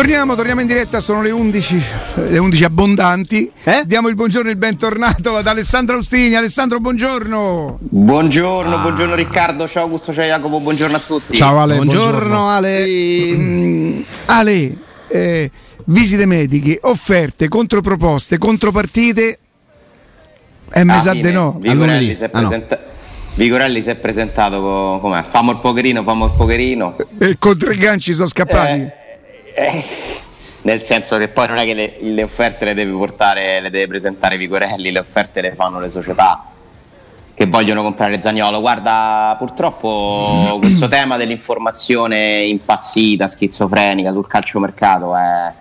Torniamo, torniamo in diretta, sono le 11, le 11 abbondanti. Eh? Diamo il buongiorno e il bentornato ad Alessandro Austini. Alessandro, buongiorno. Buongiorno, ah. buongiorno Riccardo, ciao Augusto, ciao Jacopo, buongiorno a tutti. Ciao Ale, buongiorno, buongiorno. Ale. Mm, Ale, eh, visite mediche, offerte, controproposte, contropartite. E eh, mi sa di no. Vigorelli si, ah, no. Vigorelli si è presentato come famo il pokerino, famo il pokerino. E con tre ganci sono scappati. Eh, eh, nel senso che poi non è che le, le, offerte le deve portare, le deve presentare Vigorelli, le offerte le fanno le società che vogliono comprare Zagnolo. Guarda, purtroppo questo tema dell'informazione impazzita, schizofrenica sul calciomercato è,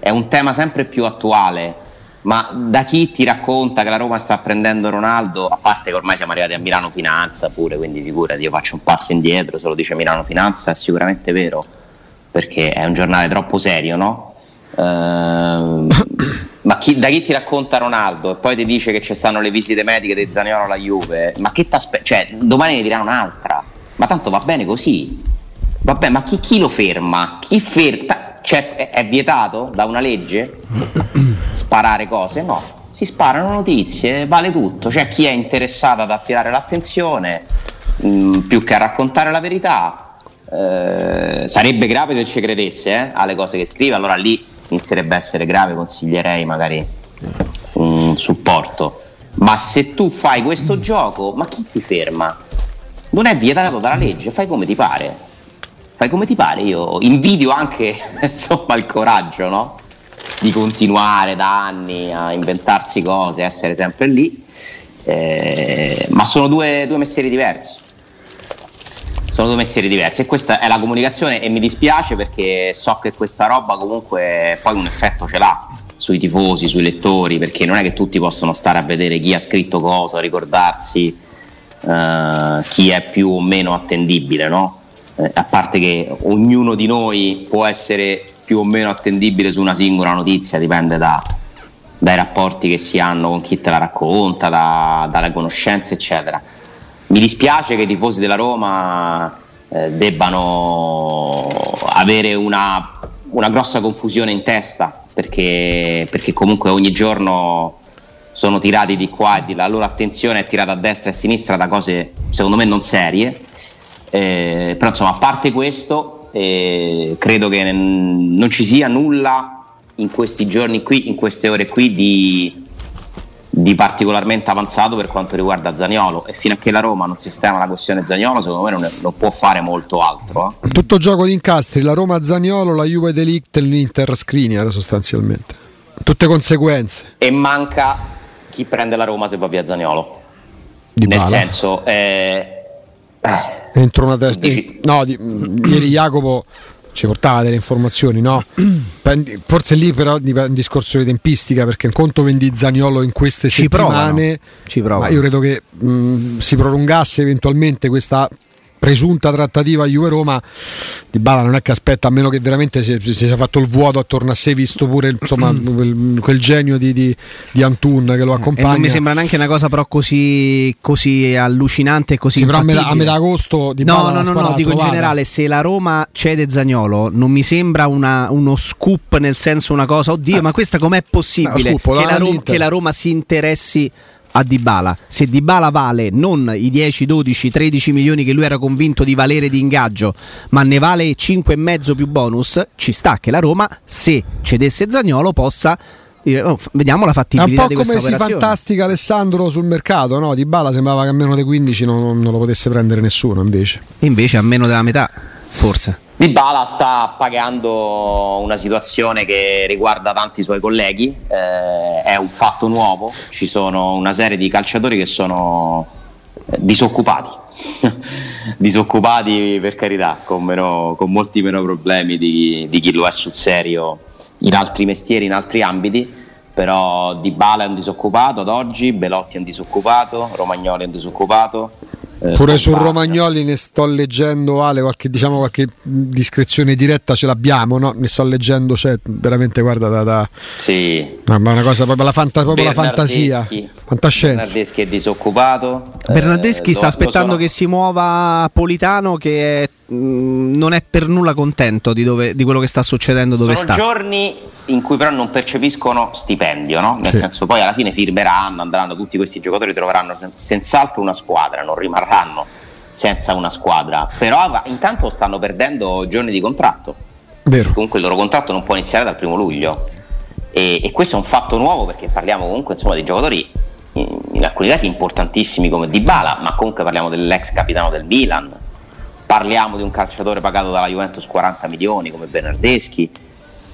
è un tema sempre più attuale. Ma da chi ti racconta che la Roma sta prendendo Ronaldo, a parte che ormai siamo arrivati a Milano Finanza pure, quindi figurati, io faccio un passo indietro, se lo dice Milano Finanza è sicuramente vero perché è un giornale troppo serio, no? Uh, ma chi, da chi ti racconta Ronaldo e poi ti dice che ci stanno le visite mediche di Zaniolo alla Juve, ma che t'aspetta? Cioè, domani ne dirà un'altra, ma tanto va bene così. Vabbè, ma chi, chi lo ferma? Chi ferma? Cioè, è, è vietato da una legge sparare cose? No, si sparano notizie, vale tutto. C'è chi è interessato ad attirare l'attenzione mh, mm, più che a raccontare la verità eh, sarebbe grave se ci credesse eh, alle cose che scrive, allora lì inizierebbe a essere grave, consiglierei magari un supporto. Ma se tu fai questo gioco, ma chi ti ferma? Non è vietato dalla legge, fai come ti pare. Fai come ti pare, io invidio anche insomma, il coraggio, no? Di continuare da anni a inventarsi cose, essere sempre lì. Eh, ma sono due, due mestieri diversi sono due mestieri diversi e questa è la comunicazione e mi dispiace perché so che questa roba comunque poi un effetto ce l'ha sui tifosi, sui lettori, perché non è che tutti possono stare a vedere chi ha scritto cosa, ricordarsi uh, chi è più o meno attendibile, no? Eh, a parte che ognuno di noi può essere più o meno attendibile su una singola notizia, dipende da, dai rapporti che si hanno con chi te la racconta, da, dalle conoscenze, eccetera mi dispiace che i tifosi della Roma eh, debbano avere una, una, grossa confusione in testa perché, perché, comunque ogni giorno sono tirati di qua e di là, la loro attenzione è tirata a destra e a sinistra da cose secondo me non serie. Eh, però insomma, a parte questo, eh, credo che non ci sia nulla in questi giorni qui, in queste ore qui di di particolarmente avanzato per quanto riguarda Zaniolo. E fino a che la Roma non sistema la questione Zaniolo secondo me non, è, non può fare molto altro eh. tutto gioco di incastri la Roma Zaniolo la Juve Delict e l'Inter Skriniar sostanzialmente. Tutte conseguenze. E manca chi prende la Roma se va via Zaniolo. Di nel bala. senso eh, eh, entro una testa dici... no di, ieri Jacopo ci portava delle informazioni, no? Forse lì però dipende un discorso di tempistica perché un conto vendi Zaniolo in queste ci settimane, provano. Ci provano. io credo che mh, si prolungasse eventualmente questa presunta trattativa Juve-Roma di Bala non è che aspetta a meno che veramente si, si sia fatto il vuoto attorno a sé visto pure insomma, quel, quel, genio di, di, di, Antun che lo accompagna. e non mi sembra neanche una cosa però così, così allucinante e così sì, però a metà, a metà, agosto di no no no, no dico in generale se la Roma cede Zagnolo non mi sembra una, uno scoop nel senso una cosa oddio eh. ma questa com'è possibile no, scoop, che, la Roma, che la Roma si interessi a Dybala. Se Dybala vale non i 10, 12, 13 milioni che lui era convinto di valere di ingaggio, ma ne vale 5,5 più bonus, ci sta che la Roma, se cedesse Zagnolo, possa Oh, vediamo la fattibilità di questa È un po' come si fantastica Alessandro sul mercato, no? Di Bala sembrava che a meno di 15 non, non lo potesse prendere nessuno invece. Invece a meno della metà, forse. Di Bala sta pagando una situazione che riguarda tanti suoi colleghi, eh, è un fatto nuovo, ci sono una serie di calciatori che sono eh, disoccupati, disoccupati per carità, con, meno, con, molti meno problemi di, di chi lo è sul serio in altri mestieri, in altri ambiti, però Di Bala è un disoccupato ad oggi, Belotti è un disoccupato, Romagnoli è un disoccupato, eh, Pure su Romagnoli ne sto leggendo Ale, qualche, diciamo, qualche discrezione diretta ce l'abbiamo, no? ne sto leggendo, cioè, veramente guarda da, da sì. ma una cosa proprio la, fanta, proprio la fantasia, fantascienza. Bernardeschi è disoccupato. Bernardeschi eh, sta aspettando sono... che si muova Politano che è mh, non è per nulla contento di, dove, di quello che sta succedendo dove Sono sta. giorni in cui però non percepiscono stipendio, no? nel sì. senso poi alla fine firmeranno, andranno tutti questi giocatori, troveranno sen- senz'altro una squadra, non rimarranno senza una squadra, però intanto stanno perdendo giorni di contratto. Vero. Comunque il loro contratto non può iniziare dal primo luglio e, e questo è un fatto nuovo perché parliamo comunque insomma, di giocatori in, in alcuni casi importantissimi come Dybala, ma comunque parliamo dell'ex capitano del Milan, parliamo di un calciatore pagato dalla Juventus 40 milioni come Bernardeschi,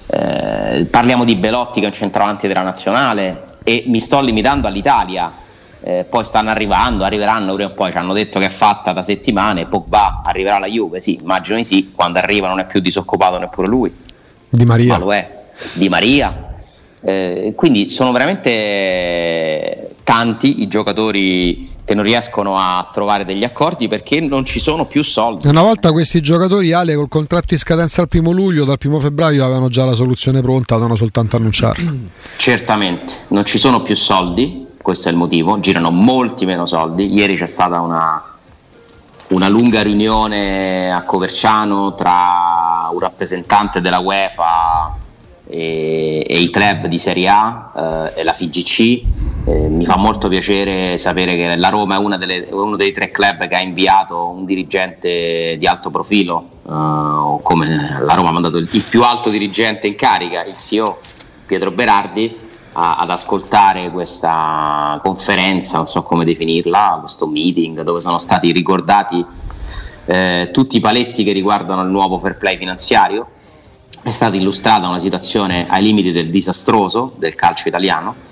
eh, parliamo di Belotti che è un centravanti della nazionale e mi sto limitando all'Italia. Eh, poi stanno arrivando, arriveranno prima o poi, ci hanno detto che è fatta da settimane, Pogba arriverà alla Juve, sì, immagino di sì, quando arriva non è più disoccupato neppure lui. Di Maria. Ma lo è, Di Maria. Eh, quindi sono veramente tanti i giocatori che non riescono a trovare degli accordi perché non ci sono più soldi. Una volta questi giocatori, Ale, col contratto in scadenza al primo luglio, dal primo febbraio avevano già la soluzione pronta, dovevano soltanto annunciarla. Certamente, non ci sono più soldi, questo è il motivo, girano molti meno soldi. Ieri c'è stata una, una lunga riunione a Coverciano tra un rappresentante della UEFA e, e i club di Serie A eh, e la FIGC. Eh, mi fa molto piacere sapere che la Roma è delle, uno dei tre club che ha inviato un dirigente di alto profilo, eh, come la Roma ha mandato il, il, più alto dirigente in carica, il CEO Pietro Berardi, a, ad ascoltare questa conferenza, non so come definirla, questo meeting dove sono stati ricordati eh, tutti i paletti che riguardano il nuovo fair play finanziario. È stata illustrata una situazione ai limiti del disastroso del calcio italiano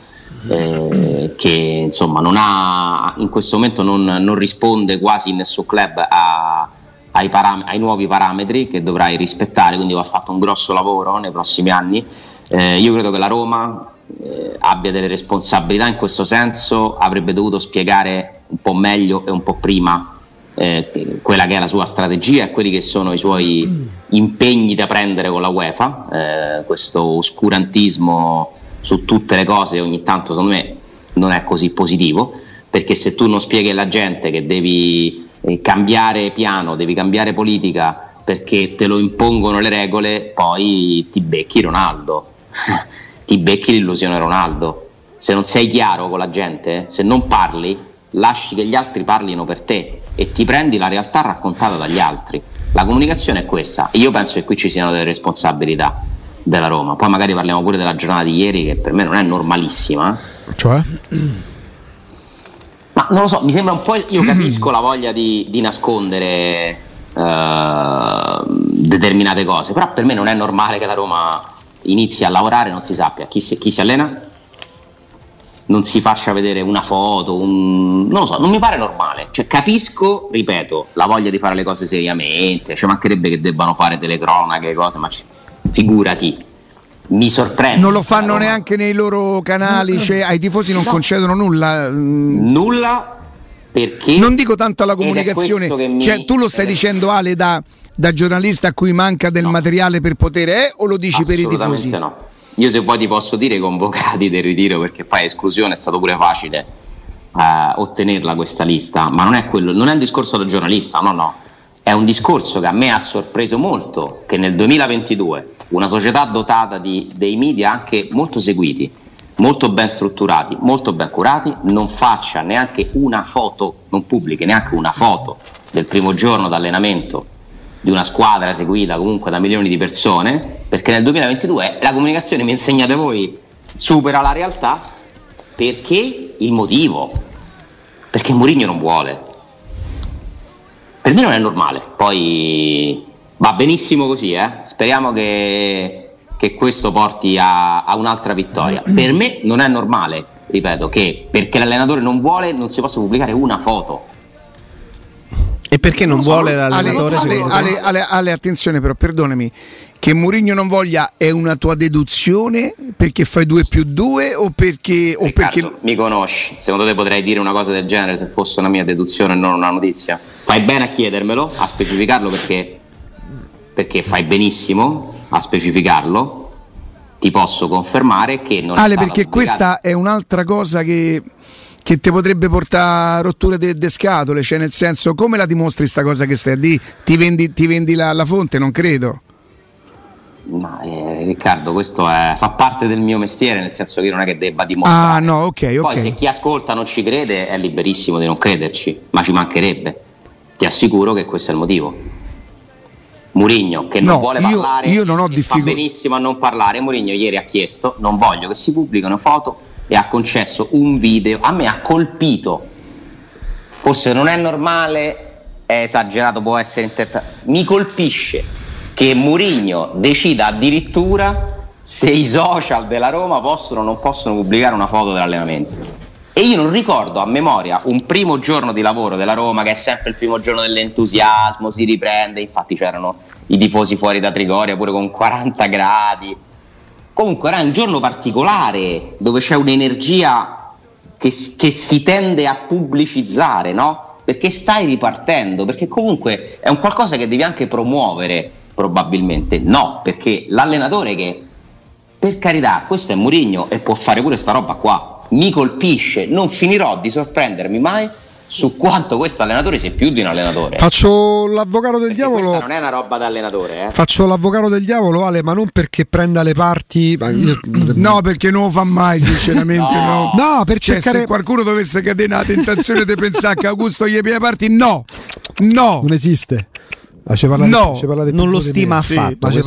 eh, che insomma non ha, in questo momento non, non risponde quasi in nessun club a, ai, param- ai, nuovi parametri che dovrai rispettare, quindi va fatto un grosso lavoro nei prossimi anni. Eh, io credo che la Roma eh, abbia delle responsabilità in questo senso, avrebbe dovuto spiegare un po' meglio e un po' prima eh, quella che è la sua strategia e quelli che sono i suoi impegni da prendere con la UEFA, eh, questo oscurantismo su tutte le cose ogni tanto secondo me non è così positivo, perché se tu non spieghi alla gente che devi eh, cambiare piano, devi cambiare politica perché te lo impongono le regole, poi ti becchi Ronaldo, ti becchi l'illusione Ronaldo. Se non sei chiaro con la gente, se non parli, lasci che gli altri parlino per te e ti prendi la realtà raccontata dagli altri. La comunicazione è questa io penso che qui ci siano delle responsabilità della Roma. Poi magari parliamo pure della giornata di ieri che per me non è normalissima. Cioè? Ma non lo so, mi sembra un po'. Io capisco la voglia di, di nascondere uh, determinate cose, però per me non è normale che la Roma inizi a lavorare e non si sappia chi si, chi si allena, non si faccia vedere una foto, un... non lo so, non mi pare normale. Cioè, capisco, ripeto, la voglia di fare le cose seriamente, ci mancherebbe che debbano fare telecronache, cose, ma c- figurati. Mi sorprende. Non lo fanno neanche nei loro canali, cioè ai tifosi non no. concedono nulla. Nulla perché... Non dico tanto alla comunicazione, mi... cioè tu lo stai dicendo Ale da, da, giornalista a cui manca del no. materiale per potere eh, o lo dici per i tifosi? no io se poi ti posso dire convocati del ritiro perché poi esclusione è stato pure facile eh, ottenerla questa lista, ma non è, quello, non è un discorso da giornalista, no, no, è un discorso che a me ha sorpreso molto che nel 2022 una società dotata di dei media anche molto seguiti, molto ben strutturati, molto ben curati, non faccia neanche una foto, non pubblichi neanche una foto del primo giorno d'allenamento di una squadra seguita comunque da milioni di persone, perché nel 2022 la comunicazione mi insegnate voi supera la realtà perché il motivo, perché Mourinho non vuole. Per me non è normale, poi va benissimo così, eh? speriamo che, che, questo porti a, a un'altra vittoria. Per me non è normale, ripeto, che perché l'allenatore non vuole non si possa pubblicare una foto e perché non, non vuole so, l'allenatore? Ale, ale, ale, ale, attenzione però, perdonami, che Mourinho non voglia è una tua deduzione perché fai 2 più 2 o perché... O perché... mi conosci, secondo te potrei dire una cosa del genere se fosse una mia deduzione e non una notizia? Fai bene a chiedermelo, a specificarlo perché, perché fai benissimo a specificarlo, ti posso confermare che non... Ale perché questa è un'altra cosa che che ti potrebbe portare a rotture de, de, scatole, cioè nel senso come la dimostri questa cosa che stai a dire? Ti vendi, ti vendi la, la, fonte? Non credo. Ma eh, Riccardo, questo è, fa parte del mio mestiere, nel senso che non è che debba dimostrare. Ah, no, ok, ok. Poi se chi ascolta non ci crede è liberissimo di non crederci, ma ci mancherebbe. Ti assicuro che questo è il motivo. Murigno che non no, vuole io, parlare, io non ho difficoltà. fa benissimo a non parlare. Murigno ieri ha chiesto: non voglio che si pubblicano foto e ha concesso un video. A me ha colpito. Forse non è normale, è esagerato, può essere interpretato. Mi colpisce che Murigno decida addirittura se i social della Roma possono o non possono pubblicare una foto dell'allenamento. E io non ricordo a memoria un primo giorno di lavoro della Roma, che è sempre il primo giorno dell'entusiasmo, si riprende, infatti c'erano i tifosi fuori da Trigoria pure con 40 gradi, Comunque era un giorno particolare dove c'è un'energia che, che si tende a pubblicizzare, no? Perché stai ripartendo, perché comunque è un qualcosa che devi anche promuovere, probabilmente. No, perché l'allenatore che, per carità, questo è Murigno e può fare pure sta roba qua, mi colpisce, non finirò di sorprendermi mai su quanto questo allenatore sia più di un allenatore. Faccio l'avvocato del perché diavolo. Questa non è una roba da allenatore. Eh. Faccio l'avvocato del diavolo, Ale, ma non perché prenda le parti. Io... No, perché non lo fa mai, sinceramente. no. no. no, per cioè, cercare. Se qualcuno dovesse cadere nella tentazione di pensare che Augusto gli piace le parti, no, no. Non esiste. Ma no, non lo stima affatto. Sì,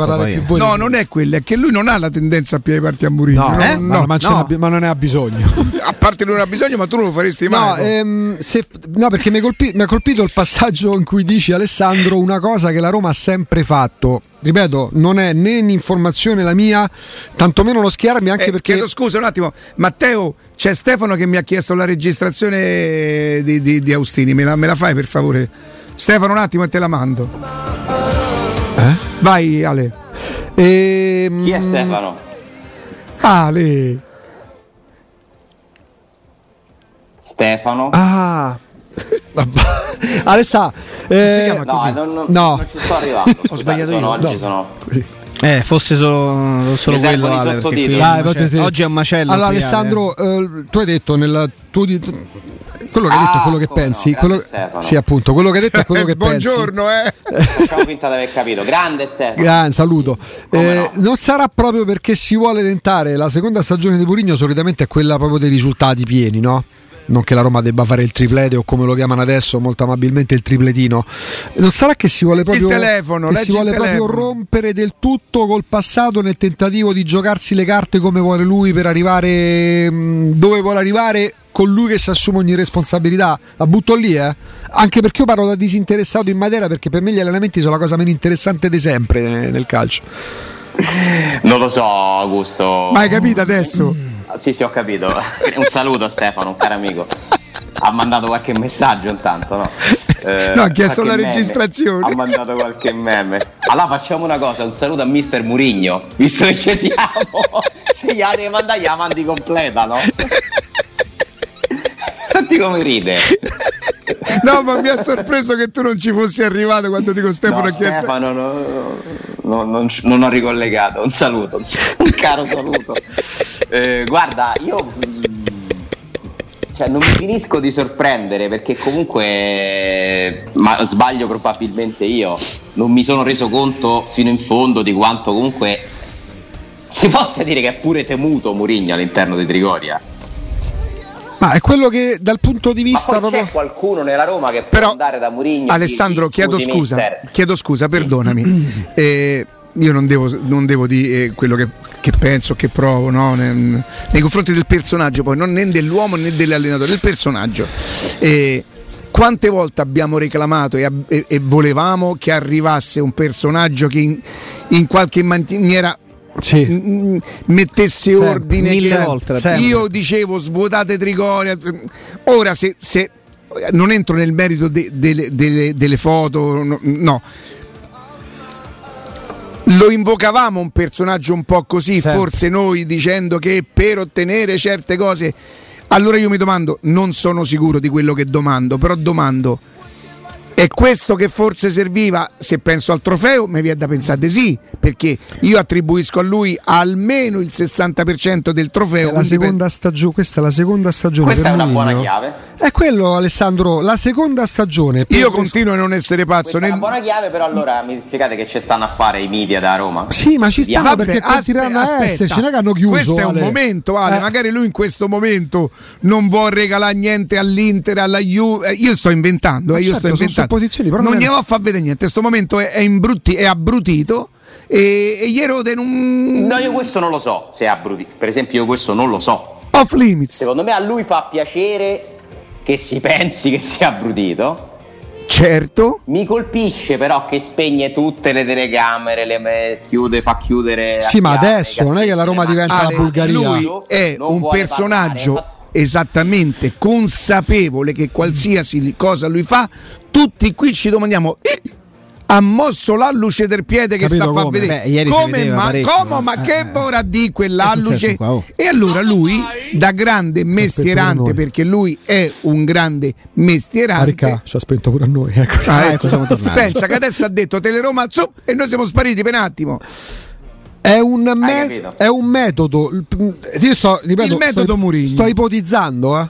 no, non è quello, è che lui non ha la tendenza a piedi parti a Murigno. No, eh? no, ma, no. ma, non ne ha bisogno. a parte non ha bisogno, ma tu non lo faresti mai. No, ehm, se, no perché mi, colpi, mi ha colpito il passaggio in cui dici Alessandro una cosa che la Roma ha sempre fatto. Ripeto, non è né un'informazione la mia, tantomeno lo schiarmi anche eh, perché. Chiedo scusa un attimo, Matteo, c'è Stefano che mi ha chiesto la registrazione di, di, di Austini. Me la, me la fai per favore? Stefano, un attimo e te la mando. Eh? Vai, Ale. Ehm... Chi è Stefano? Ale. Stefano. Ah. Alessà, eh, no, non, non, no. non ci sto arrivando. Ho sbagliato io. Oggi no. sono. Così. Eh, fosse solo, solo quello Ale, qui, Dai, oggi è un macello. Allora, Alessandro, eh, tu hai detto nella tua quello che hai detto è quello che no, pensi. quello... Sì, appunto, quello che hai detto è quello che Buongiorno, pensi. Buongiorno, eh. Facciamo finta di aver capito. Grande Stefano. Gran saluto. Eh, no? Non sarà proprio perché si vuole tentare la seconda stagione di Mourinho, solitamente è quella proprio dei risultati pieni, no? Non che la Roma debba fare il triplete o come lo chiamano adesso molto amabilmente il tripletino. Non sarà che si vuole proprio, telefono, si vuole proprio rompere del tutto col passato nel tentativo di giocarsi le carte come vuole lui per arrivare mm, dove vuole arrivare con lui che si assume ogni responsabilità. La butto lì eh. Anche perché io parlo da disinteressato in materia perché per me gli allenamenti sono la cosa meno interessante di sempre nel calcio. Non lo so Augusto. Ma hai capito adesso? Sì, sì, ho capito. un saluto Stefano, un caro amico. Ha mandato qualche messaggio intanto, no? Eh, no, ha chiesto la registrazione. Ha mandato qualche meme. Allora facciamo una cosa, un saluto a mister Murigno, visto che ci siamo. Se gli devi mandare, la mandi completa, no? Senti come ride. No, ma mi ha sorpreso che tu non ci fossi arrivato quando dico Stefano no, ha chiesto. Stefano, no, no, non, non, ho ricollegato. Un saluto, un caro saluto. Eh, guarda, io mm, cioè, non mi finisco di sorprendere perché comunque, ma sbaglio probabilmente io, non mi sono reso conto fino in fondo di quanto comunque si possa dire che è pure temuto Murigno all'interno di Trigoria. Ma è quello che dal punto di vista. Ma proprio... c'è qualcuno nella Roma che può Però, andare da Murigno. Alessandro, chiedo scusa, chiedo scusa, perdonami. Eh, io non devo, non devo dire eh, quello che, che, penso, che provo no? nei, nei, confronti del personaggio, poi non né dell'uomo né dell'allenatore, del personaggio. Eh, quante volte abbiamo reclamato e, e, e, volevamo che arrivasse un personaggio che in, in qualche maniera sì. mettesse sempre, ordine mille cioè, volte, sempre. io dicevo svuotate Trigoria ora se, se non entro nel merito de, de, de, delle foto no, no lo invocavamo un personaggio un po' così, Sempre. forse noi dicendo che per ottenere certe cose. Allora io mi domando, non sono sicuro di quello che domando, però domando. È questo che forse serviva, se penso al trofeo, mi viene da pensare di sì, perché io attribuisco a lui almeno il 60% del trofeo. È seconda stagio- questa è la seconda stagione. Questa è una Mourinho. buona chiave. È quello Alessandro, la seconda stagione. Io continuo a non essere pazzo. Questa è una buona chiave, però allora mi spiegate che ci stanno a fare i media da Roma? Sì, ma ci stanno Vabbè, perché continueranno a esserci, non è che hanno chiuso. Questo è un Ale. momento, Ale. Eh. Magari lui in questo momento non vuole regalare niente all'Inter, alla Juve. Eh, Io sto inventando, eh, io certo, sto inventando. Supposizioni, però non non è- glielo fa far vedere niente. In questo momento è, è, imbrutti- è abbrutito e, e gli erode un No, io questo non lo so se è abbrutito. Per esempio, io questo non lo so. off limits. Secondo me a lui fa piacere che si pensi che sia abbrutito. Certo. Mi colpisce però che spegne tutte le telecamere, le chiude, fa chiudere. la Sì, ma chiave, adesso non è che la Roma diventa le la. Bulgaria. Lui è un personaggio parlare. Esattamente consapevole che qualsiasi cosa lui fa, tutti qui ci domandiamo. "Eh, ha mosso l'alluce del piede che Capito sta a far come? vedere Beh, come ma, parecchio, come, ma Eh, che eh. vorrà di quell'alluce qua, oh. e allora lui da grande mestierante perché lui è un grande mestierante Marica ci ha spento pure a noi. Ecco. Ah, Ah, ecco, ecco, pensa che adesso ha detto Teleroma su, e noi siamo spariti per un attimo È un, me- è un metodo. Io sto, ripeto, Il metodo sto, Mourinho. sto ipotizzando, eh.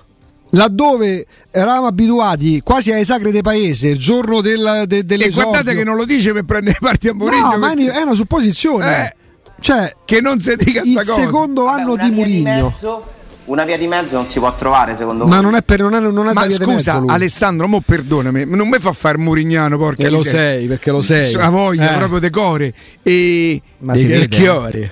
Laddove eravamo abituati quasi ai sacri del paese, il giorno del, de, e dell'esordio. guardate che non lo dice per prendere parte a Mourinho No, ma perché- è una supposizione. Eh. Cioè, che non si dica il sta cosa secondo Vabbè, anno una di Murigno. mezzo- una via di mezzo non si può trovare, secondo Ma voi? non è per non è, non è Ma via di scusa, mezzo lui. Alessandro, mo perdonami, non mi fa fare Murignano, porca Che lo sei, perché lo sei. La voglia Eh. proprio decore. E Ma si vede. chiori.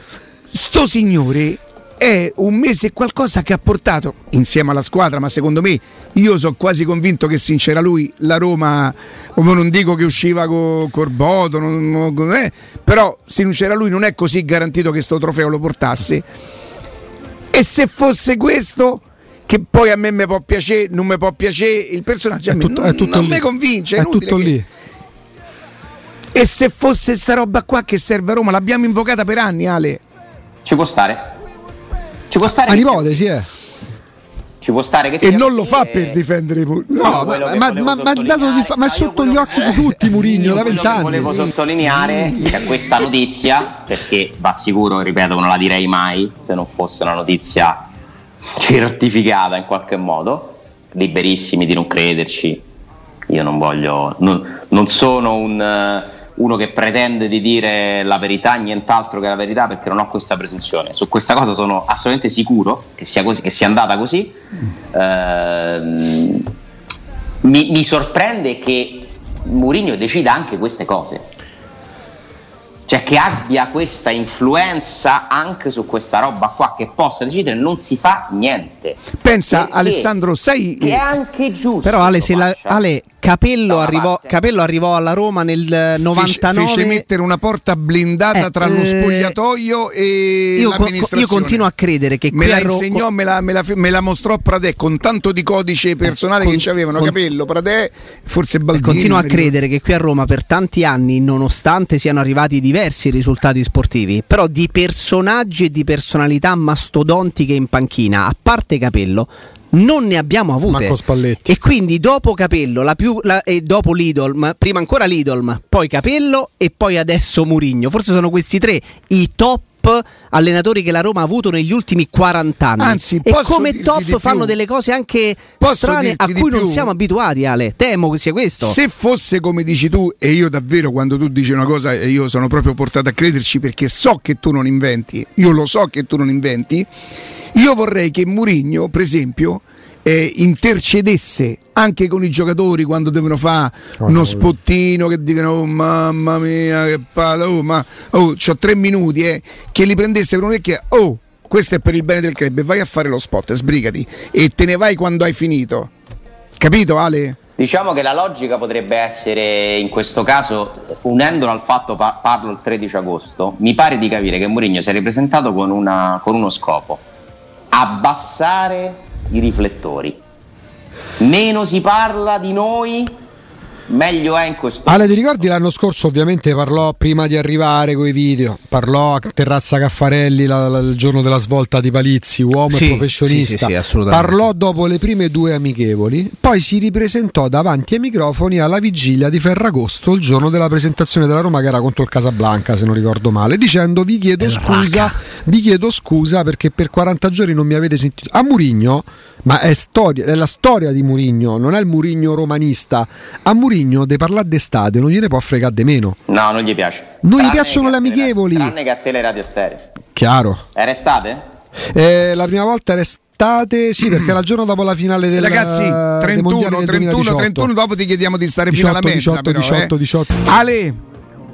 sto signore è un mese e qualcosa che ha portato insieme alla squadra, ma secondo me io sono quasi convinto che se c'era lui la Roma, non dico che usciva con Corboto, non- non- eh, però se non c'era lui non è così garantito che sto trofeo lo portasse. E se fosse questo che poi a me mi può piacere, non mi può piacere il personaggio, a È me tutto- non, non mi convince, è, È tutto che- lì. E se fosse sta roba qua che serve a Roma, l'abbiamo invocata per anni, Ale. Ci può stare? Ci può stare? A che ipotesi, eh. Ci può stare che E non lo fa e- per difendere No, Io ma, ma- ma- ma fa- ma è sottolineare- sotto gli occhi di tutti Murigno da vent'anni. Volevo sottolineare che questa notizia, perché va sicuro, ripeto, non la direi mai se non fosse una notizia certificata in qualche modo, liberissimi di non crederci. Io non voglio, non, non sono un, eh, uno che pretende di dire la verità, nient'altro che la verità, perché non ho questa presunzione. Su questa cosa sono assolutamente sicuro che sia, così, che sia andata così. Ehm, mi, mi sorprende che Mourinho decida anche queste cose. Cioè che abbia questa influenza anche su questa roba qua, che possa decidere non si fa niente. Pensa, Perché? Alessandro, sai. Che è anche giusto. Però Ale, se la-. Ale, Capello, arrivò. Capello arrivò alla Roma nel eh, 99 Fece mettere una porta blindata Eh, tra lo eh, spogliatoio e io, co- l'amministrazione. io continuo a credere che me la Ro- insegnò, me la, me la- me la mostrò Pradè con tanto di codice personale con- che ci avevano. con- Capello, Pradè, forse Baldini. Continuo a credere che qui a Roma per tanti anni, nonostante siano arrivati diversi risultati sportivi, però di personaggi e di personalità mastodontiche in panchina, a parte Capello, non ne abbiamo avute. Marco Spalletti. E quindi dopo Capello, la più, la- e dopo Lidolm, prima ancora Lidolm, poi Capello e poi adesso Murigno. Forse sono questi tre i top allenatori che la Roma ha avuto negli ultimi 40 anni. Anzi, e come top fanno delle cose anche strane a cui non siamo abituati, Ale. Temo che sia questo. Se fosse come dici tu, e io davvero quando tu dici una cosa, io sono proprio portato a crederci perché so che tu non inventi, io lo so che tu non inventi, io vorrei che Murigno, per esempio, eh, intercedesse anche con i giocatori quando devono fare uno spottino che dicono oh, mamma mia che palla oh ma oh c'ho tre minuti eh, che li prendesse per un'orecchia oh questo è per il bene del club e vai a fare lo spot sbrigati e te ne vai quando hai finito capito Ale? Diciamo che la logica potrebbe essere in questo caso, unendolo al fatto pa- parlo il 13 agosto, mi pare di capire che Mourinho si è ripresentato con, una- con uno scopo, abbassare i riflettori. Meno si parla di noi, meglio è in questo Ale ti ricordi l'anno scorso ovviamente parlò prima di arrivare con i video? Parlò a Terrazza Caffarelli la, la, il giorno della svolta di Palizzi uomo sì, e professionista. sì, sì, parlò dopo le prime due amichevoli poi si ripresentò davanti ai microfoni alla vigilia di Ferragosto il giorno della presentazione della Roma che era contro il Casablanca se non ricordo male dicendo vi chiedo scusa vi chiedo scusa perché per 40 giorni non mi avete sentito. A Murigno ma è, storia, è la storia di Murigno non è il Murigno romanista a Murigno Mourinho de parlare d'estate non gliene può fregare di meno. No, non gli piace. Non tranne gli piacciono le amichevoli. Tranne che a te le radio stereo. Chiaro. Era estate? Eh, la prima volta era estate, sì, perché la giorno dopo la finale del Ragazzi, 31, 31, 31, dopo ti chiediamo di stare 18, fino alla mezza 18, però, 18, eh. 18. Ale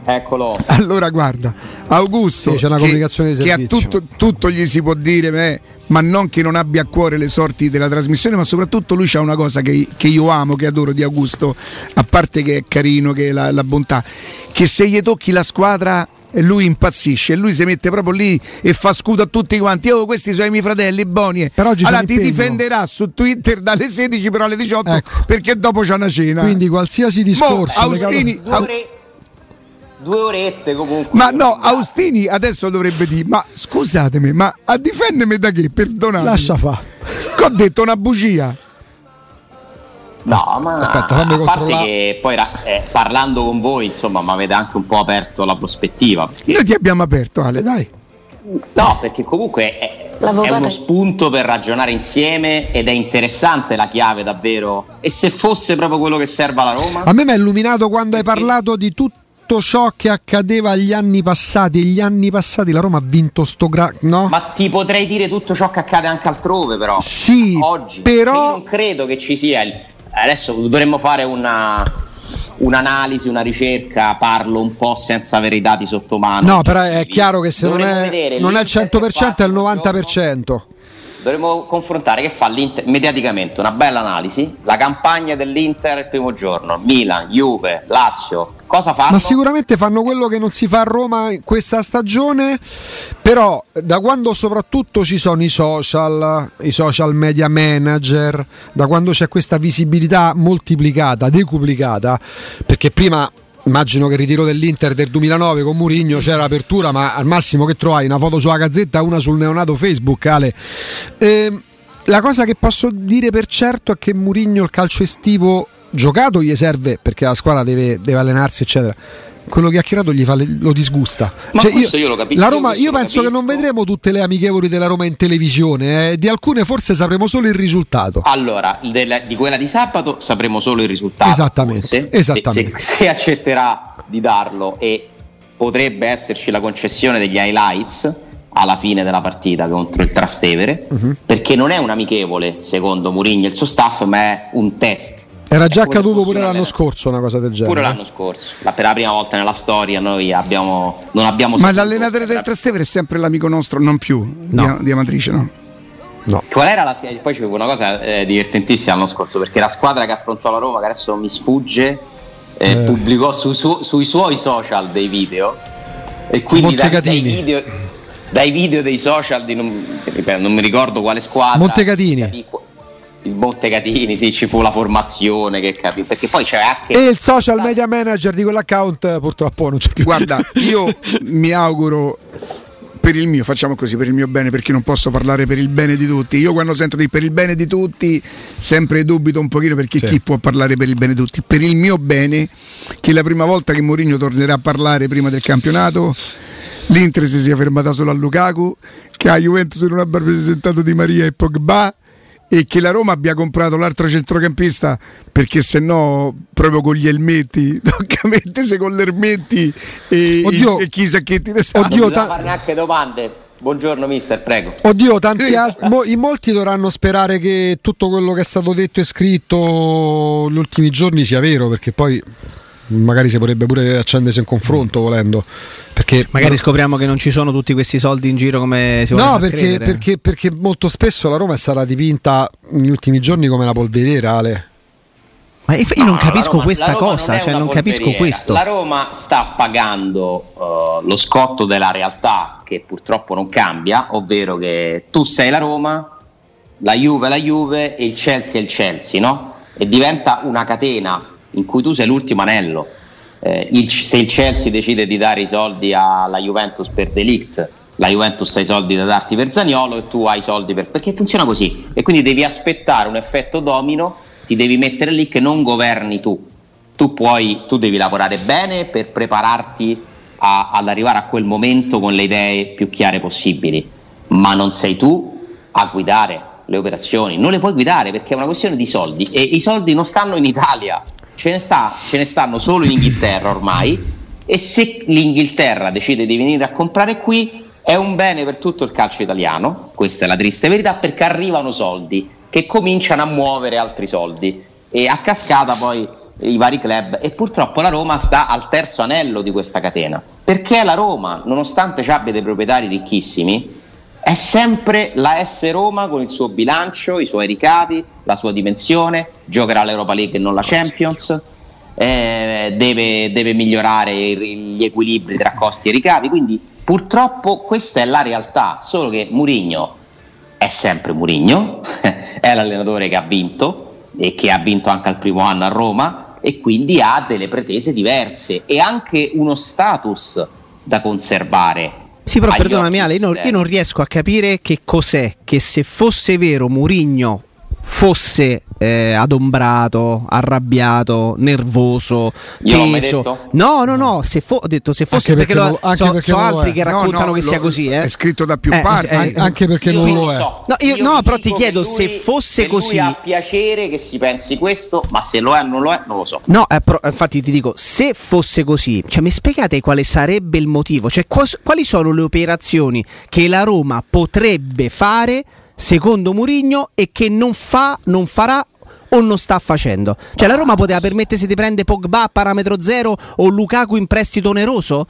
Eccolo. Allora guarda, Augusto, sì, c'è una comunicazione che, di servizio. che a tutto, tutto, gli si può dire, beh, ma non che non abbia a cuore le sorti della trasmissione, ma soprattutto lui c'ha una cosa che, che io amo, che adoro di Augusto, a parte che è carino, che è la, la bontà, che se gli tocchi la squadra e lui impazzisce e lui si mette proprio lì e fa scudo a tutti quanti. Oh, questi sono i miei fratelli, Boni. Però allora ti difenderà su Twitter dalle 16 però alle 18 ecco. perché dopo c'è una cena. Quindi qualsiasi discorso. Mo, Austini, due orette comunque. Ma no, Austini adesso dovrebbe dire: Ma scusatemi, ma a difendermi da che? Perdonate. Lascia fa. Che ho detto una bugia. No, ma Aspetta, fammi a parte che poi eh, parlando con voi, insomma, mi avete anche un po' aperto la prospettiva. Perché... Noi ti abbiamo aperto, Ale, dai. No, perché comunque è, è, uno spunto per ragionare insieme ed è interessante la chiave davvero. E se fosse proprio quello che serve alla Roma? A me mi ha illuminato quando hai parlato di tutto tutto ciò che accadeva gli anni passati e gli anni passati la Roma ha vinto sto gra- no? Ma ti potrei dire tutto ciò che accade anche altrove però. Sì, oggi. Però Io non credo che ci sia il... adesso dovremmo fare una un'analisi, una ricerca, parlo un po' senza avere i dati sotto mano. No, però è chiaro che se non è, non è il 100% è il 90% dovremmo confrontare che fa l'Inter mediaticamente una bella analisi, la campagna dell'Inter il primo giorno, Milan, Juve, Lazio, cosa fanno? Ma sicuramente fanno quello che non si fa a Roma questa stagione, però da quando soprattutto ci sono i social, i social media manager, da quando c'è questa visibilità moltiplicata, decuplicata, perché prima immagino che il ritiro dell'Inter del 2009 con Murigno c'era l'apertura, ma al massimo che trovai una foto sulla gazzetta, una sul neonato Facebook, Ale. Eh, la cosa che posso dire per certo è che Murigno il calcio estivo giocato gli serve perché la squadra deve, deve allenarsi, eccetera quello chiacchierato gli fa, lo disgusta. Ma cioè, io, io, lo capisco. La Roma, io, penso che non vedremo tutte le amichevoli della Roma in televisione, eh. di alcune forse sapremo solo il risultato. Allora, del, di quella di sabato sapremo solo il risultato. Esattamente. Forse, esattamente. Se, se, se accetterà di darlo e potrebbe esserci la concessione degli highlights alla fine della partita contro il Trastevere, uh-huh. perché non è un amichevole, secondo Mourinho e il suo staff, ma è un test era già accaduto pure l'anno scorso una cosa del genere. Pure l'anno scorso, la, per la prima volta nella storia noi abbiamo, non abbiamo... Ma l'allenatore del Trastevere è sempre l'amico nostro, non più, no. di, di Amatrice, no? No. Qual era la Poi c'è una cosa eh, divertentissima l'anno scorso, perché la squadra che affrontò la Roma, che adesso mi sfugge, eh, eh. pubblicò su, su, sui suoi social dei video. E quindi da, dai, video, dai video dei social di non, non mi ricordo quale squadra. Montecatini il Montegatini, sì, ci fu la formazione che capì, perché poi c'è anche... E il social media manager di quell'account purtroppo non c'è più. Guarda, io mi auguro per il mio, facciamo così, per il mio bene, perché non posso parlare per il bene di tutti. Io quando sento di per il bene di tutti, sempre dubito un pochino perché sì. chi può parlare per il bene di tutti. Per il mio bene, che la prima volta che Mourinho tornerà a parlare prima del campionato, l'Inter si sia fermata solo a Lukaku, che a Juventus non abbia presentato Di Maria e Pogba e che la Roma abbia comprato l'altro centrocampista perché se no proprio con gli elmetti tocca mettersi con gli elmetti e, Oddio. e, e chi sacchetti di sangue Oddio, ta- fare neanche domande Buongiorno mister, prego. Oddio, tanti altri, mo, in molti dovranno sperare che tutto quello che è stato detto e scritto negli ultimi giorni sia vero, perché poi magari si potrebbe pure accendersi un confronto volendo. Perché magari scopriamo che non ci sono tutti questi soldi in giro come si vuole No, perché, perché, perché, molto spesso la Roma è stata dipinta negli ultimi giorni come la polveriera, Ale. Ma io non no, capisco Roma, questa cosa, non cioè non capisco questo. La Roma sta pagando uh, lo scotto della realtà che purtroppo non cambia, ovvero che tu sei la Roma, la Juve è la Juve e il Chelsea è il Chelsea, no? E diventa una catena in cui tu sei l'ultimo anello. Eh, il, se il Chelsea decide di dare i soldi alla Juventus per Delict, la Juventus ha i soldi da darti per Zagnolo e tu hai i soldi per... perché funziona così. E quindi devi aspettare un effetto domino, ti devi mettere lì che non governi tu, tu, puoi, tu devi lavorare bene per prepararti a, all'arrivare a quel momento con le idee più chiare possibili, ma non sei tu a guidare le operazioni, non le puoi guidare perché è una questione di soldi e i soldi non stanno in Italia, ce ne, sta, ce ne stanno solo in Inghilterra ormai e se l'Inghilterra decide di venire a comprare qui è un bene per tutto il calcio italiano, questa è la triste verità, perché arrivano soldi che cominciano a muovere altri soldi. E a cascata poi i vari club e purtroppo la Roma sta al terzo anello di questa catena. Perché la Roma nonostante ci abbia dei proprietari ricchissimi è sempre la S Roma con il suo bilancio, i suoi ricavi, la sua dimensione, giocherà l'Europa League e non la Champions, eh, deve, deve, migliorare gli equilibri tra costi e ricavi, quindi purtroppo questa è la realtà, solo che Murigno è sempre Murigno, è l'allenatore che ha vinto e che ha vinto anche al primo anno a Roma e quindi ha delle pretese diverse e anche uno status da conservare sì, però perdonami Ale, io non, io non riesco a capire che cos'è che se fosse vero Murigno fosse eh, adombrato, arrabbiato, nervoso, Io teso. No, no, no, se fo- ho detto se fosse anche perché, perché lo, so, perché so altri è. che raccontano no, no, che sia così, eh. È scritto da più eh, parti, eh, anche perché non lo è. So. No, io, no però ti chiedo lui, se fosse così. ha piacere che si pensi questo, ma se lo è o non lo è, non lo so. No, eh, però, infatti ti dico, se fosse così, cioè mi spiegate quale sarebbe il motivo? Cioè quali sono le operazioni che la Roma potrebbe fare secondo Murigno e che non fa, non farà o non sta facendo. Cioè la Roma poteva permettersi di prendere Pogba a parametro zero o Lukaku in prestito oneroso?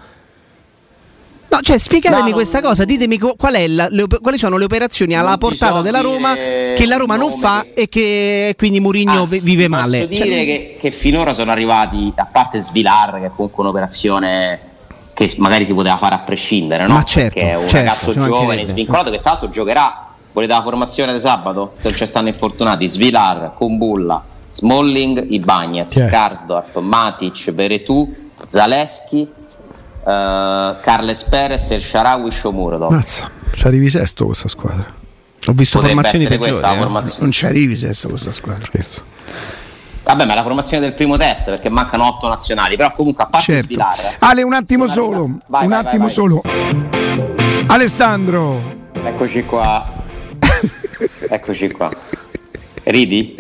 No, cioè spiegatemi no, questa cosa, ditemi qual la, le, quali sono le operazioni alla portata della Roma che la Roma non fa che... e che quindi Murigno ah, vive male. Posso cioè, dire che, che, finora sono arrivati, a parte Svilar, che è comunque un'operazione che magari si poteva fare a prescindere, no? Ma certo, Perché è un certo, ragazzo giovane, svincolato, che tra l'altro giocherà Volete la formazione di sabato? Se non ci stanno infortunati, Svilar, Kumbulla, Smalling, Ibagnez, yeah. Karsdorp, Matic, Beretù, Zaleschi, uh, Carles Perez e il Sharawi Shomurodov. Mazza, ci arrivi sesto questa squadra. Ho visto Potrebbe formazioni peggiori, eh? formazione. Non ci arrivi sesto questa squadra. Questo. Vabbè, ma è la formazione del primo test perché mancano otto nazionali, però comunque a parte certo. Svilar. Eh. Ale, un attimo solo, vai, un vai, attimo vai, solo. Alessandro. Eccoci qua. Eccoci qua. Ridi?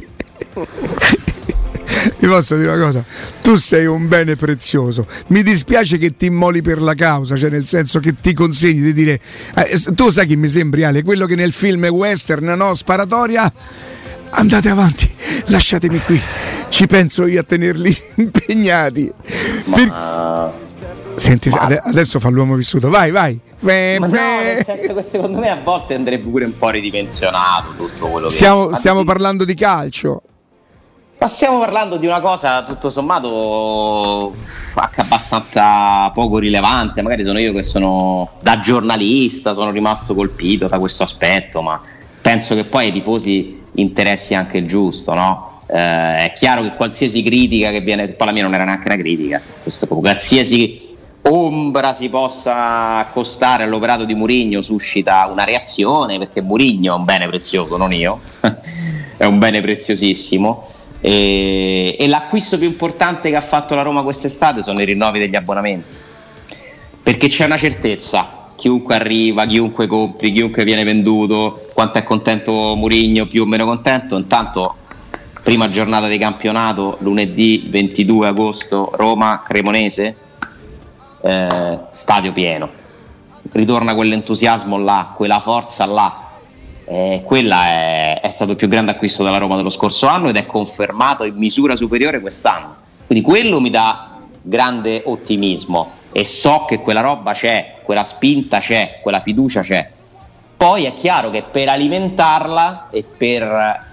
Ti posso dire una cosa, tu sei un bene prezioso. Mi dispiace che ti immoli per la causa, cioè nel senso che ti consegni di dire. Eh, tu sai chi mi sembri, Ale? Quello che nel film western, no? Sparatoria. Andate avanti, lasciatemi qui. Ci penso io a tenerli impegnati. Ma... Per... Senti, Ma... adesso fa l'uomo vissuto, vai, vai. Fe, no, senso che secondo me a volte andrebbe pure un po' ridimensionato tutto quello che Stiamo, stiamo di... parlando di calcio. Ma stiamo parlando di una cosa tutto sommato abbastanza poco rilevante. Magari sono io che sono da giornalista, sono rimasto colpito da questo aspetto, ma penso che poi ai tifosi interessi anche il giusto, no? Eh, è chiaro che qualsiasi critica che viene, poi la mia non era neanche una critica, questo, qualsiasi ombra si possa accostare all'operato di Murigno suscita una reazione perché Murigno è un bene prezioso, non io, è un bene preziosissimo. E, e, l'acquisto più importante che ha fatto la Roma quest'estate sono i rinnovi degli abbonamenti. Perché c'è una certezza, chiunque arriva, chiunque compri, chiunque viene venduto, quanto è contento Murigno, più o meno contento, intanto prima giornata di campionato lunedì 22 agosto Roma Cremonese eh, stadio pieno. Ritorna quell'entusiasmo là, quella forza là. Eh, quella è, è, stato il più grande acquisto della Roma dello scorso anno ed è confermato in misura superiore quest'anno. Quindi quello mi dà grande ottimismo e so che quella roba c'è, quella spinta c'è, quella fiducia c'è. Poi è chiaro che per alimentarla e per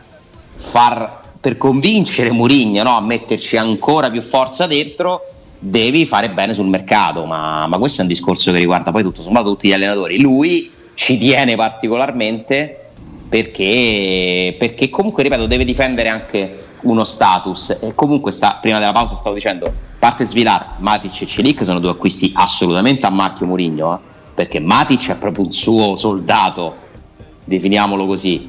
far per convincere Murigno no, a metterci ancora più forza dentro devi fare bene sul mercato, ma, ma, questo è un discorso che riguarda poi tutto sommato tutti gli allenatori. Lui ci tiene particolarmente perché, perché comunque, ripeto, deve difendere anche uno status e comunque sta, prima della pausa stavo dicendo parte Svilar, Matic e Celic sono due acquisti assolutamente a marchio Murigno eh? perché Matic è proprio un suo soldato definiamolo così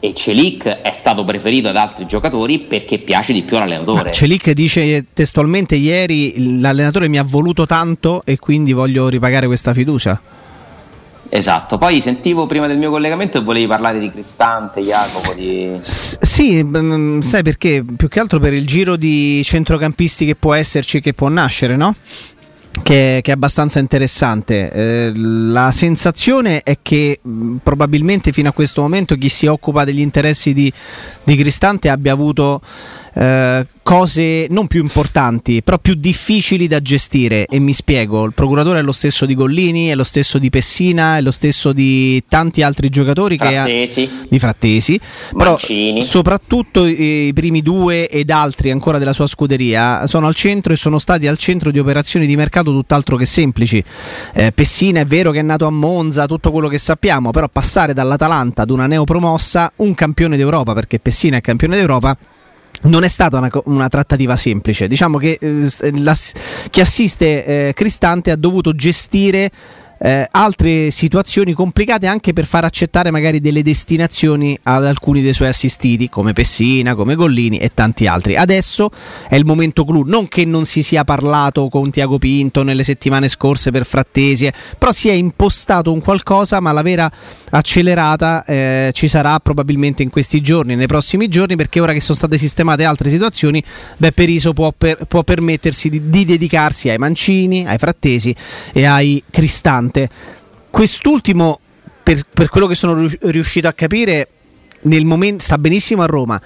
e Celic è stato preferito da altri giocatori perché piace di più all'allenatore. Ma Celic dice testualmente ieri l'allenatore mi ha voluto tanto e quindi voglio ripagare questa fiducia. Esatto, poi sentivo prima del mio collegamento e volevi parlare di Cristante, Jacopo. Di... S- sì, b- sai perché? Più che altro per il giro di centrocampisti che può esserci, che può nascere, no? Che, che, è abbastanza interessante. Eh, la sensazione è che mh, probabilmente fino a questo momento chi si occupa degli interessi di, di Cristante abbia avuto eh, cose non più importanti, però più difficili da gestire. E mi spiego: il procuratore è lo stesso di Gollini, è lo stesso di Pessina, è lo stesso di tanti altri giocatori Frattesi. che ha, di Frattesi. Mancini. Però soprattutto i primi due ed altri ancora della sua scuderia sono al centro e sono stati al centro di operazioni di mercato tutt'altro che semplici. Eh, Pessina è vero che è nato a Monza, tutto quello che sappiamo, però passare dall'Atalanta ad una neopromossa, un campione d'Europa, perché Pessina è campione d'Europa non è stata una, una, trattativa semplice. Diciamo che eh, la, chi assiste eh, Cristante ha dovuto gestire eh, altre situazioni complicate anche per far accettare magari delle destinazioni ad alcuni dei suoi assistiti come Pessina, come Gollini e tanti altri. Adesso è il momento clou, non che non si sia parlato con Tiago Pinto nelle settimane scorse per Frattesi, però si è impostato un qualcosa, ma la vera accelerata eh, ci sarà probabilmente in questi giorni, nei prossimi giorni, perché ora che sono state sistemate altre situazioni, Beppe Riso può, per, può permettersi di, di dedicarsi ai Mancini, ai Frattesi e ai Cristanti importante. Quest'ultimo, per, per quello che sono riuscito a capire, momento, sta benissimo a Roma.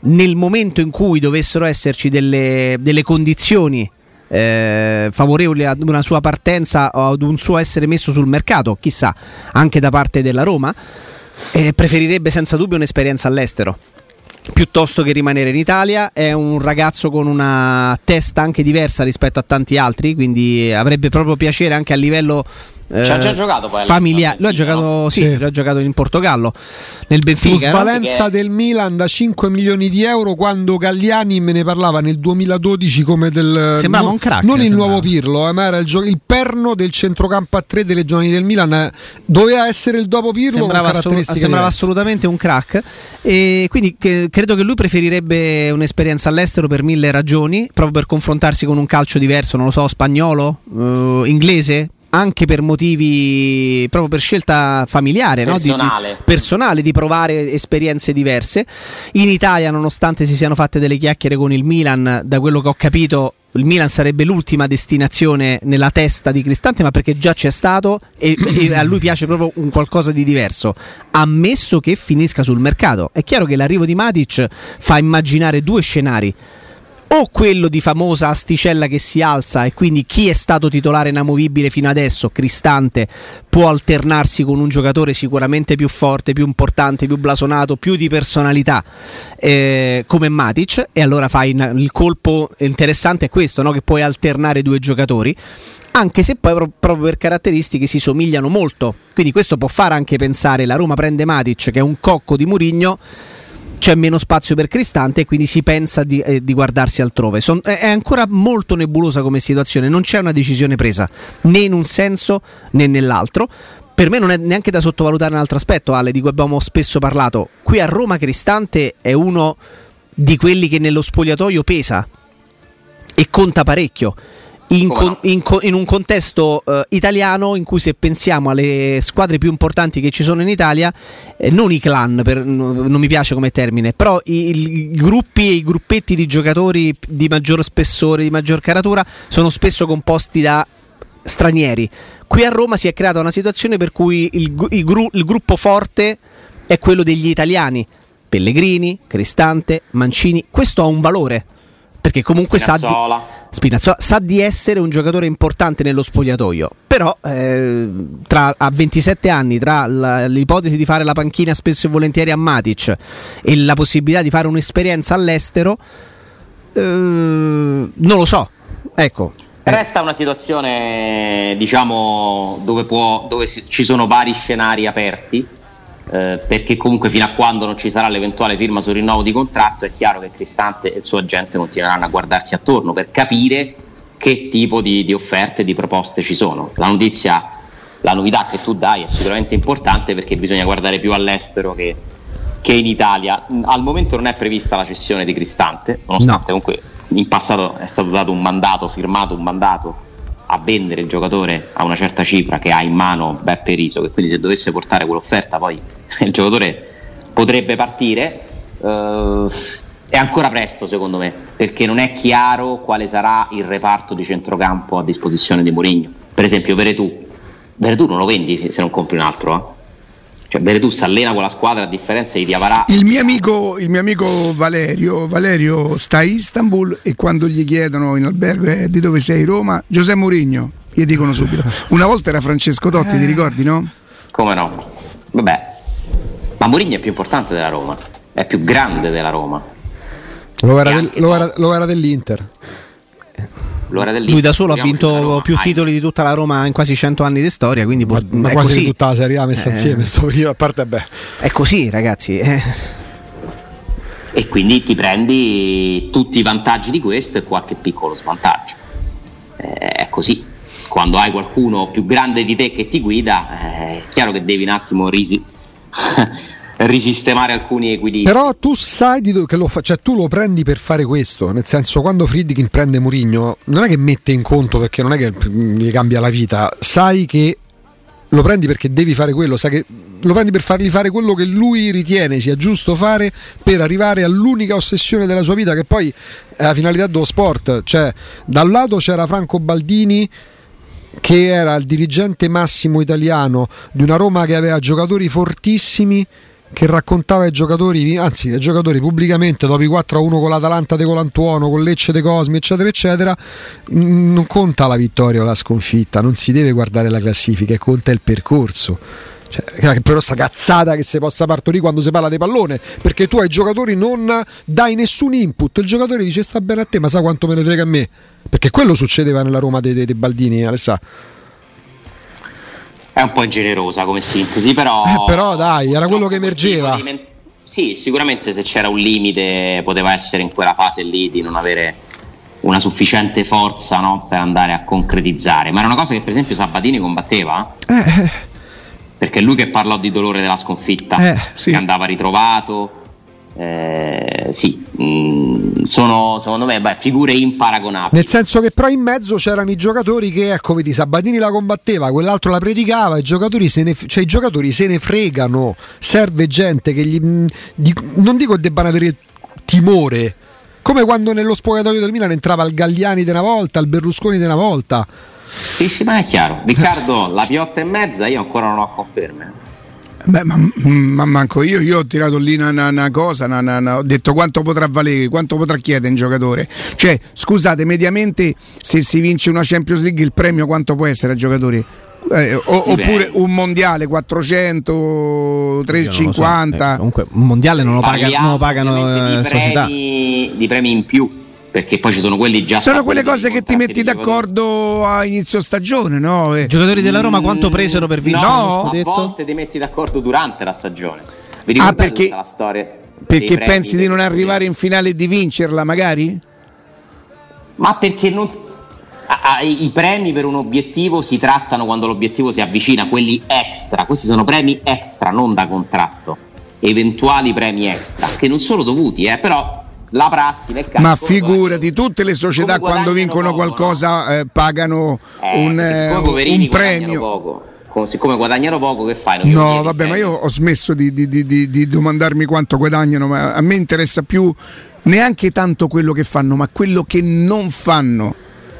Nel momento in cui dovessero esserci delle, delle condizioni eh, favorevoli ad una sua partenza o ad un suo essere messo sul mercato, chissà, anche da parte della Roma, eh, preferirebbe senza dubbio un'esperienza all'estero piuttosto che rimanere in Italia. È un ragazzo con una testa anche diversa rispetto a tanti altri, quindi avrebbe proprio piacere anche a livello ci ha già giocato poi familiare. Lui ha giocato, no? sì, sì. Lui ha giocato in Portogallo nel Benfica. Plusvalenza no? del Milan da 5 milioni di euro quando Galliani me ne parlava nel 2012 come del sembrava no, un crack. Non il sembrava. nuovo Pirlo, eh, ma era il, gio- il, perno del centrocampo a 3 delle giovani del Milan. Eh, doveva essere il dopo Pirlo. Sembrava, assol- sembrava assolutamente un crack. E quindi che, credo che lui preferirebbe un'esperienza all'estero per mille ragioni, proprio per confrontarsi con un calcio diverso, non lo so, spagnolo, uh, inglese anche per motivi proprio per scelta familiare, personale. No? Di, di, personale, di provare esperienze diverse. In Italia, nonostante si siano fatte delle chiacchiere con il Milan, da quello che ho capito, il Milan sarebbe l'ultima destinazione nella testa di Cristante, ma perché già c'è stato e, e, a lui piace proprio un qualcosa di diverso, ammesso che finisca sul mercato. È chiaro che l'arrivo di Matic fa immaginare due scenari o quello di famosa asticella che si alza e quindi chi è stato titolare inamovibile fino adesso, Cristante, può alternarsi con un giocatore sicuramente più forte, più importante, più blasonato, più di personalità eh, come Matic e allora fai il colpo interessante è questo, no? che puoi alternare due giocatori anche se poi proprio per caratteristiche si somigliano molto quindi questo può fare anche pensare la Roma prende Matic che è un cocco di Murigno c'è meno spazio per Cristante e quindi si pensa di, eh, di guardarsi altrove. Son, è ancora molto nebulosa come situazione, non c'è una decisione presa né in un senso né nell'altro. Per me non è neanche da sottovalutare un altro aspetto, Ale, di cui abbiamo spesso parlato. Qui a Roma Cristante è uno di quelli che nello spogliatoio pesa e conta parecchio in, con, in, in, un contesto uh, italiano in cui se pensiamo alle squadre più importanti che ci sono in Italia, eh, non i clan, per, non mi piace come termine, però i, i, gruppi e i gruppetti di giocatori di maggior spessore, di maggior caratura, sono spesso composti da stranieri. Qui a Roma si è creata una situazione per cui il, gru, il gruppo forte è quello degli italiani. Pellegrini, Cristante, Mancini, questo ha un valore perché comunque sa di, Spinazzola sa di essere un giocatore importante nello spogliatoio, però eh, tra, a 27 anni, tra l'ipotesi di fare la panchina spesso e volentieri a Matic e la possibilità di fare un'esperienza all'estero, eh, non lo so. Ecco, Resta una situazione, diciamo, dove, può, dove ci sono vari scenari aperti eh, perché comunque fino a quando non ci sarà l'eventuale firma sul rinnovo di contratto è chiaro che Cristante e il suo agente continueranno a guardarsi attorno per capire che tipo di, di offerte e di proposte ci sono. La notizia, la novità che tu dai è sicuramente importante perché bisogna guardare più all'estero che, che in Italia. Al momento non è prevista la cessione di Cristante, nonostante no. comunque in passato è stato dato un mandato, firmato un mandato a vendere il giocatore a una certa cifra che ha in mano Beppe Riso, che quindi se dovesse portare quell'offerta poi il giocatore potrebbe partire. Uh, è ancora presto secondo me, perché non è chiaro quale sarà il reparto di centrocampo a disposizione di Mourinho. Per esempio Veretù, Veretù non lo vendi se non compri un altro, eh? Cioè, Veretù si allena con la squadra a differenza di Diavarà. Il mio amico, il mio amico Valerio, Valerio sta a Istanbul e quando gli chiedono in albergo eh, di dove sei Roma, Giuseppe Mourinho, gli dicono subito. Una volta era Francesco Totti, eh. ti ricordi, no? Come no? Vabbè, ma Mourinho è più importante della Roma, è più grande della Roma. Lo era, del, lo, era, lo era dell'Inter. Lui da solo ha vinto più titoli di tutta la Roma in quasi 100 anni di storia, quindi ma, ma quasi così. tutta la Serie A messa eh. insieme sto periodo, a parte beh. È così, ragazzi. Eh. E quindi ti prendi tutti i vantaggi di questo e qualche piccolo svantaggio. Eh, è così. Quando hai qualcuno più grande di te che ti guida, eh, è chiaro che devi un attimo risi risistemare alcuni equilibri. Però tu sai che lo fa, cioè tu lo prendi per fare questo, nel senso quando Friedkin prende Murigno non è che mette in conto perché non è che gli cambia la vita, sai che lo prendi perché devi fare quello, sai che lo prendi per fargli fare quello che lui ritiene sia giusto fare per arrivare all'unica ossessione della sua vita che poi è la finalità dello sport, cioè da un lato c'era Franco Baldini che era il dirigente massimo italiano di una Roma che aveva giocatori fortissimi che raccontava ai giocatori, anzi ai giocatori pubblicamente dopo i 4-1 con l'Atalanta di Colantuono, con Lecce de Cosmi, eccetera, eccetera, non conta la vittoria o la sconfitta, non si deve guardare la classifica, conta il percorso. Cioè, però sta cazzata che si possa partorire quando si parla di pallone perché tu ai giocatori non dai nessun input il giocatore dice sta bene a te ma sa quanto me ne frega a me perché quello succedeva nella Roma dei, dei, dei Baldini Alessà è un po' ingenerosa come sintesi, però... Eh, però dai, era quello che emergeva. Sì, sicuramente se c'era un limite poteva essere in quella fase lì di non avere una sufficiente forza no, per andare a concretizzare. Ma era una cosa che per esempio Sabatini combatteva. Eh. Perché è lui che parlò di dolore della sconfitta, eh, sì. che andava ritrovato, eh, sì, mh, mm, sono secondo me beh, figure imparagonabili. Nel senso che però in mezzo c'erano i giocatori che, ecco, vedi, Sabatini la combatteva, quell'altro la predicava, i giocatori se ne, cioè, i giocatori se ne fregano, serve gente che gli, mm, di, non dico debbano avere timore, come quando nello spogliatoio del Milan entrava il Galliani di una volta, il Berlusconi di una volta. Sì, sì, ma è chiaro. Riccardo, la piotta e mezza io ancora non ho conferme. Beh, ma, ma, manco io, io ho tirato lì una, una cosa, una, una, ho detto quanto potrà valere, quanto potrà chiedere un giocatore. Cioè, scusate, mediamente se si vince una Champions League il premio quanto può essere a giocatori? Eh, o, oppure un mondiale 400 350 so. eh, comunque un mondiale non lo, paga, non lo pagano di, eh, premi, di premi in più perché poi ci sono quelli già sono quelle cose che ti metti d'accordo a inizio stagione no? i giocatori della Roma quanto presero per vincere no, a volte ti metti d'accordo durante la stagione. Vi ah, perché, la storia perché pensi di non arrivare in finale e di vincerla magari? ma perché non i premi per un obiettivo si trattano quando l'obiettivo si avvicina, quelli extra, questi sono premi extra, non da contratto, eventuali premi extra, che non sono dovuti, eh, però la prassi nel calcio. Ma figurati, tutte le società quando vincono poco, qualcosa no? eh, pagano eh, un, eh, un premio. Poco. Siccome guadagnano poco, che fai? Non no, vabbè, ma io ho smesso di, di, di, di, domandarmi quanto guadagnano, ma a me interessa più neanche tanto quello che fanno, ma quello che non fanno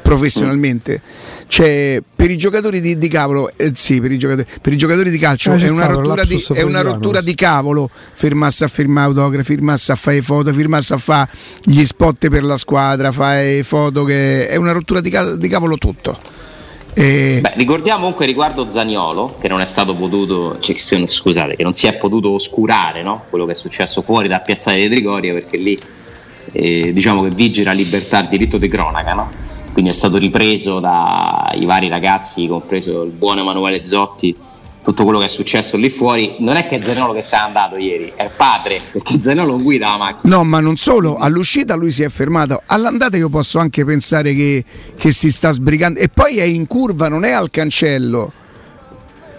professionalmente. Cioè, per i giocatori di, di cavolo, eh, sì, per i giocatori, per i giocatori di calcio eh, è, una rottura di, è una rottura di cavolo firmarsi a firmare autografi, firmarsi a fare foto, firmarsi a fare gli spot per la squadra, fare foto che è una rottura di, di cavolo tutto. E... Beh, ricordiamo comunque riguardo Zaniolo che non è stato potuto, cioè, scusate, che non si è potuto oscurare no? quello che è successo fuori da Piazzale di Trigoria perché lì eh, diciamo che vige la libertà, il diritto di cronaca. No? Quindi è stato ripreso dai vari ragazzi, compreso il buon Emanuele Zotti, tutto quello che è successo lì fuori, non è che è Zanolo che se n'è andato ieri, è il padre, perché Zanolo guida la macchina. No, ma non solo, all'uscita lui si è fermato, all'andata io posso anche pensare che, che si sta sbrigando, e poi è in curva, non è al cancello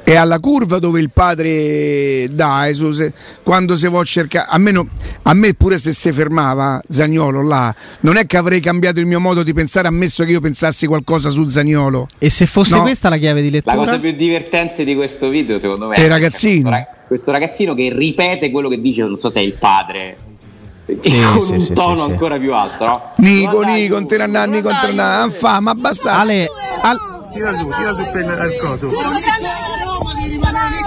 è alla curva dove il padre dà se, quando si può cercare a me, no, a me, pure se si fermava Zagnolo là non è che avrei cambiato il mio modo di pensare ammesso che io pensassi qualcosa su Zagnolo e se fosse no. questa la chiave di lettura? la cosa più divertente di questo video secondo me è, il ragazzino. questo ragazzino che ripete quello che dice non so se è il padre e con sì, un sì, tono sì, ancora più alto no? Nico Nico non te ne andare contro una ma basta. Ale, al... tira su tira su il coso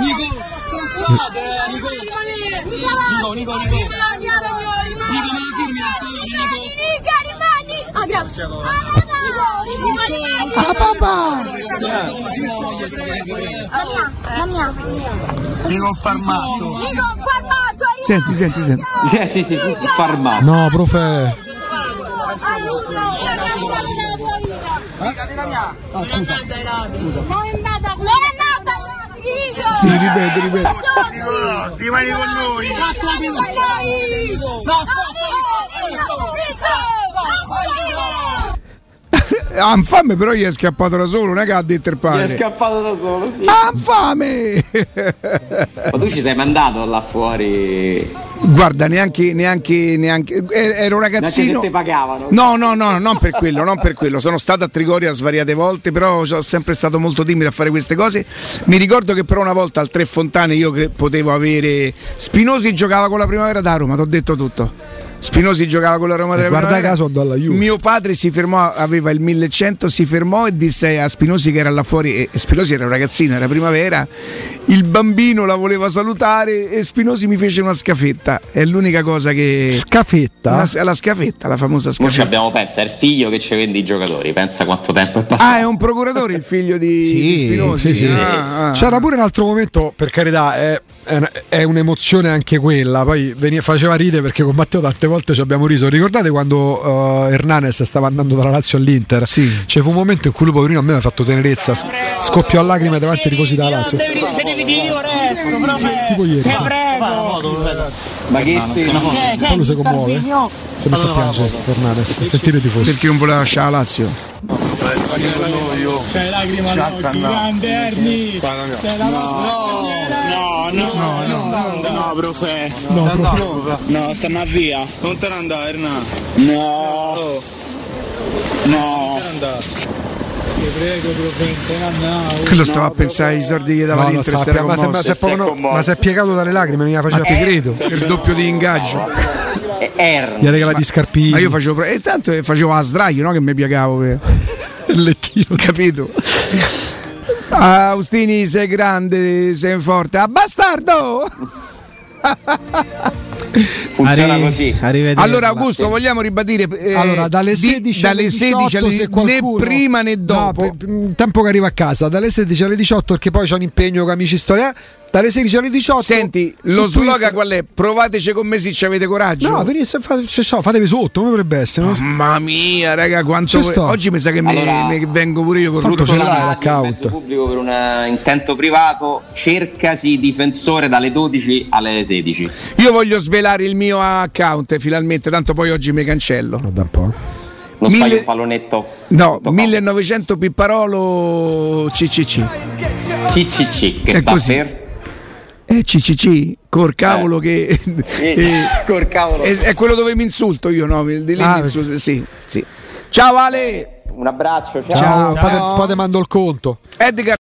Nico, stronzate, Nico. Nico, Nico, Nico. Nico, ma firmi la storia, Nico. rimani. Ah, grazie. Ah, papà! Nico farmato. Nico farmato. Senti, senti, senti. Senti, sì, sì, farmato. No, profe. Oh, scusa. Non è andata, non è sì, ripete, ripete. Rimani con noi. No, Ha infame però gli è scappato da solo, non è che ha detto il padre. Gli è scappato da solo, sì. Ha infame! Ma tu ci sei mandato là fuori? Guarda, neanche, neanche, neanche ero un ragazzino. Neanche pagavano. No, no, no, non per quello, non per quello. Sono stato a Trigoria svariate volte, però sono sempre stato molto timido a fare queste cose. Mi ricordo che però una volta al Tre Fontane io potevo avere. Spinosi giocava con la primavera da Roma, ti ho detto tutto. Spinosi giocava con la Roma della Guarda caso dalla Juve. Mio padre si fermò, aveva il 1100, si fermò e disse a Spinosi che era là fuori, e Spinosi era un ragazzino, era primavera, il bambino la voleva salutare e Spinosi mi fece una scafetta. È l'unica cosa che... Scafetta? Una, la scafetta, la famosa scafetta. Noi abbiamo, pensa, è il figlio che ci vende i giocatori, pensa quanto tempo è passato. Ah, è un procuratore il figlio di, sì, di Spinosi? Sì, sì. Ah, ah. C'era pure un altro momento, per carità, è, è un'emozione anche quella, poi veniva, faceva ridere perché con Matteo tante volte ci abbiamo riso. Ricordate quando uh, Hernanes stava andando dalla Lazio all'Inter? Sì. C'è fu un momento in cui lui poverino a me mi ha fatto tenerezza, scoppiò a lacrime davanti ai tifosi della Lazio. Tipo ieri. Che prego. Ma che Quello si commuove. Si mette a piangere Hernanes. Sentire i tifosi. Perché non voleva lasciare la Lazio? C'è lacrima grande Erni. No, no, no, no, no, profe. No, profe. No, stanno via. Non te ne andare, Erna. No. No. Ti prego, profe, Quello stava a pensare ai soldi che dava no, l'Inter. Sa, ma, ma, si è, piegato dalle lacrime, mi faceva. Ma ti credo, il doppio di ingaggio. Erni. Gli ha regalato i scarpini. Ma io facevo. E tanto facevo a sdraio, no? Che mi piegavo. Per... Il lettino. Capito? Austini, sei grande, sei forte. Ah, bastardo! Funziona Arri- così. Allora, Augusto, vogliamo ribadire eh, allora, dalle 16, di, dalle 16 alle qualcuno, né prima né dopo. No, per, tempo che arriva a casa, dalle 16 alle 18, perché poi c'è un impegno con amici storia dalle 16 alle 18. Senti, lo slogan Twitter. qual è? Provateci con me se ci avete coraggio. No, venisse, fate, so, fatevi sotto, come dovrebbe essere? No? Mamma mia, raga, quanto voi... oggi mi sa che allora, mi, mi vengo pure io con tutto ce l'hai l'account. pubblico per un uh, intento privato, cercasi difensore dalle 12 alle 16. Io voglio svelare il mio account finalmente, tanto poi oggi mi cancello. Da un po'. Non Mille... un pallonetto. No, 1900 Pipparolo CCC. CCC, che è sta così. per? Eh, CCC, col cavolo eh. che... eh, col cavolo. È, è, quello dove mi insulto io, no? Di lì ah, insulto, sì, sì. Ciao Ale! Un abbraccio, ciao. Ciao, ciao. Poi, poi mando il conto. Edgar